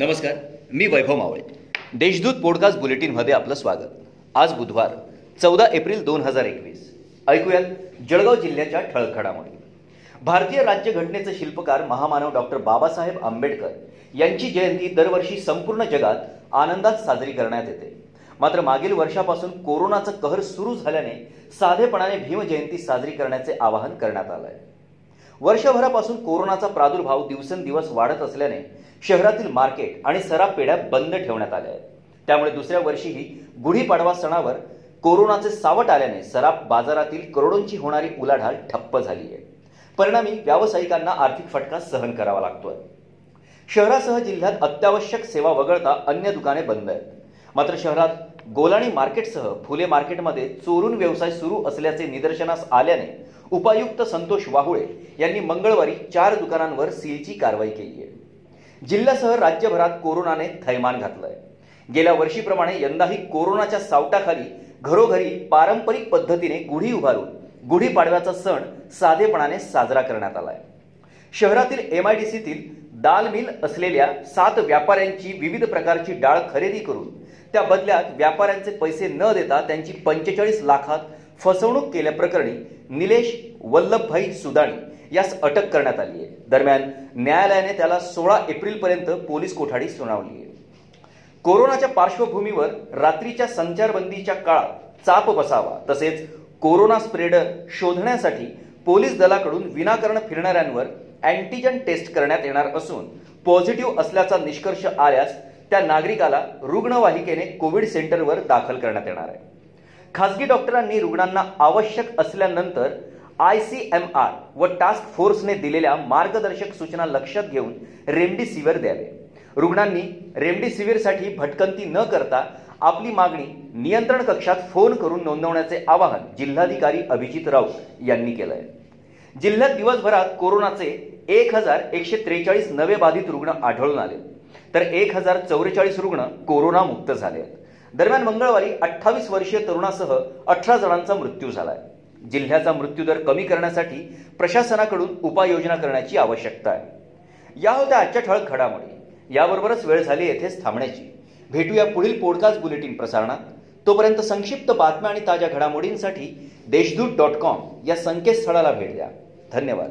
नमस्कार मी वैभव मावळे. देशदूत पॉडकास्ट बुलेटिनमध्ये आपलं स्वागत. आज बुधवार चौदा एप्रिल दोन हजार एकवीस. ऐकूयात जळगाव जिल्ह्याच्या ठळक घडामोडी भारतीय राज्यघटनेचे शिल्पकार महामानव डॉक्टर बाबासाहेब आंबेडकर यांची जयंती दरवर्षी संपूर्ण जगात आनंदात साजरी करण्यात येते. मात्र मागील वर्षापासून कोरोनाचं कहर सुरू झाल्याने साधेपणाने भीमजयंती साजरी करण्याचे आवाहन करण्यात आलं आहे वर्षभरापासून कोरोनाचा प्रादुर्भाव दिवसेंदिवस वाढत असल्याने शहरातील मार्केट आणि सराफ पेढ्या बंद ठेवण्यात आल्या आहेत. त्यामुळे दुसऱ्या वर्षीही गुढीपाडवा सणावर कोरोनाचे सावट आल्याने सराफ बाजारातील करोडोंची होणारी उलाढाल ठप्प झाली आहे. परिणामी व्यावसायिकांना आर्थिक फटका सहन करावा लागतोय. शहरासह जिल्ह्यात अत्यावश्यक सेवा वगळता अन्य दुकाने बंद आहेत. मात्र शहरात गोलाणी मार्केटसह फुले मार्केटमध्ये चोरून व्यवसाय सुरू असल्याचे निदर्शनास आल्याने उपायुक्त संतोष वाहुळे यांनी मंगळवारी चार दुकानांवर सीलची कारवाई केली आहे. जिल्ह्यासह राज्यभरात कोरोनाने थैमान घातलंय. गेल्या वर्षीप्रमाणे यंदाही कोरोनाच्या सावटाखाली घरोघरी पारंपरिक पद्धतीने गुढी उभारून गुढीपाडव्याचा सण साधेपणाने साजरा करण्यात आलाय. शहरातील एमआयडीसीतील दाल मिल असलेल्या सात व्यापाऱ्यांची विविध प्रकारची डाळ खरेदी करून त्या बदल्यात व्यापाऱ्यांचे पैसे न देता त्यांची पंचेचाळीस लाखात फसवणूक केल्याप्रकरणी निलेश वल्लभभाई सुदाणी यास अटक करण्यात आली आहे. दरम्यान न्यायालयाने त्याला सोळा एप्रिलपर्यंत पोलीस कोठाडी सुनावली आहे. कोरोनाच्या पार्श्वभूमीवर रात्रीच्या संचारबंदीच्या काळात चाप बसावा तसेच कोरोना स्प्रेडर शोधण्यासाठी पोलीस दलाकडून विनाकारण फिरणाऱ्यांवर अँटीजन टेस्ट करण्यात येणार असून पॉझिटिव्ह असल्याचा निष्कर्ष आल्यास त्या नागरिकाला रुग्णवाहिकेने कोविड सेंटरवर दाखल करण्यात येणार आहे. खासगी डॉक्टरांनी रुग्णांना आवश्यक असल्यानंतर आय सी एम आर व टास्क फोर्सने दिलेल्या मार्गदर्शक सूचना लक्षात घेऊन रेमडेसिवीर द्यावे. रुग्णांनी रेमडेसिवीरसाठी भटकंती न करता आपली मागणी नियंत्रण कक्षात फोन करून नोंदवण्याचे आवाहन जिल्हाधिकारी अभिजित राऊत यांनी केलं आहे जिल्ह्यात दिवसभरात कोरोनाचे एक हजार एकशे त्रेचाळीस नवे बाधित रुग्ण आढळून आले. तर एक हजार चौवेचाळीस रुग्ण कोरोना मुक्त झाले आहेत. दरम्यान मंगळवारी अठ्ठावीस वर्षीय तरुणासह अठरा जणांचा मृत्यू झालाय. जिल्ह्याचा मृत्यूदर कमी करण्यासाठी प्रशासनाकडून उपाययोजना करण्याची आवश्यकता आहे. या होत्या आजच्या ठळक घडामोडी. याबरोबरच वेळ झाली येथेच थांबण्याची. भेटूया पुढील पॉडकास्ट बुलेटिन प्रसारणात. तोपर्यंत संक्षिप्त बातम्या आणि ताज्या घडामोडींसाठी देशदूत डॉट कॉम या संकेतस्थळाला भेट द्या. धन्यवाद.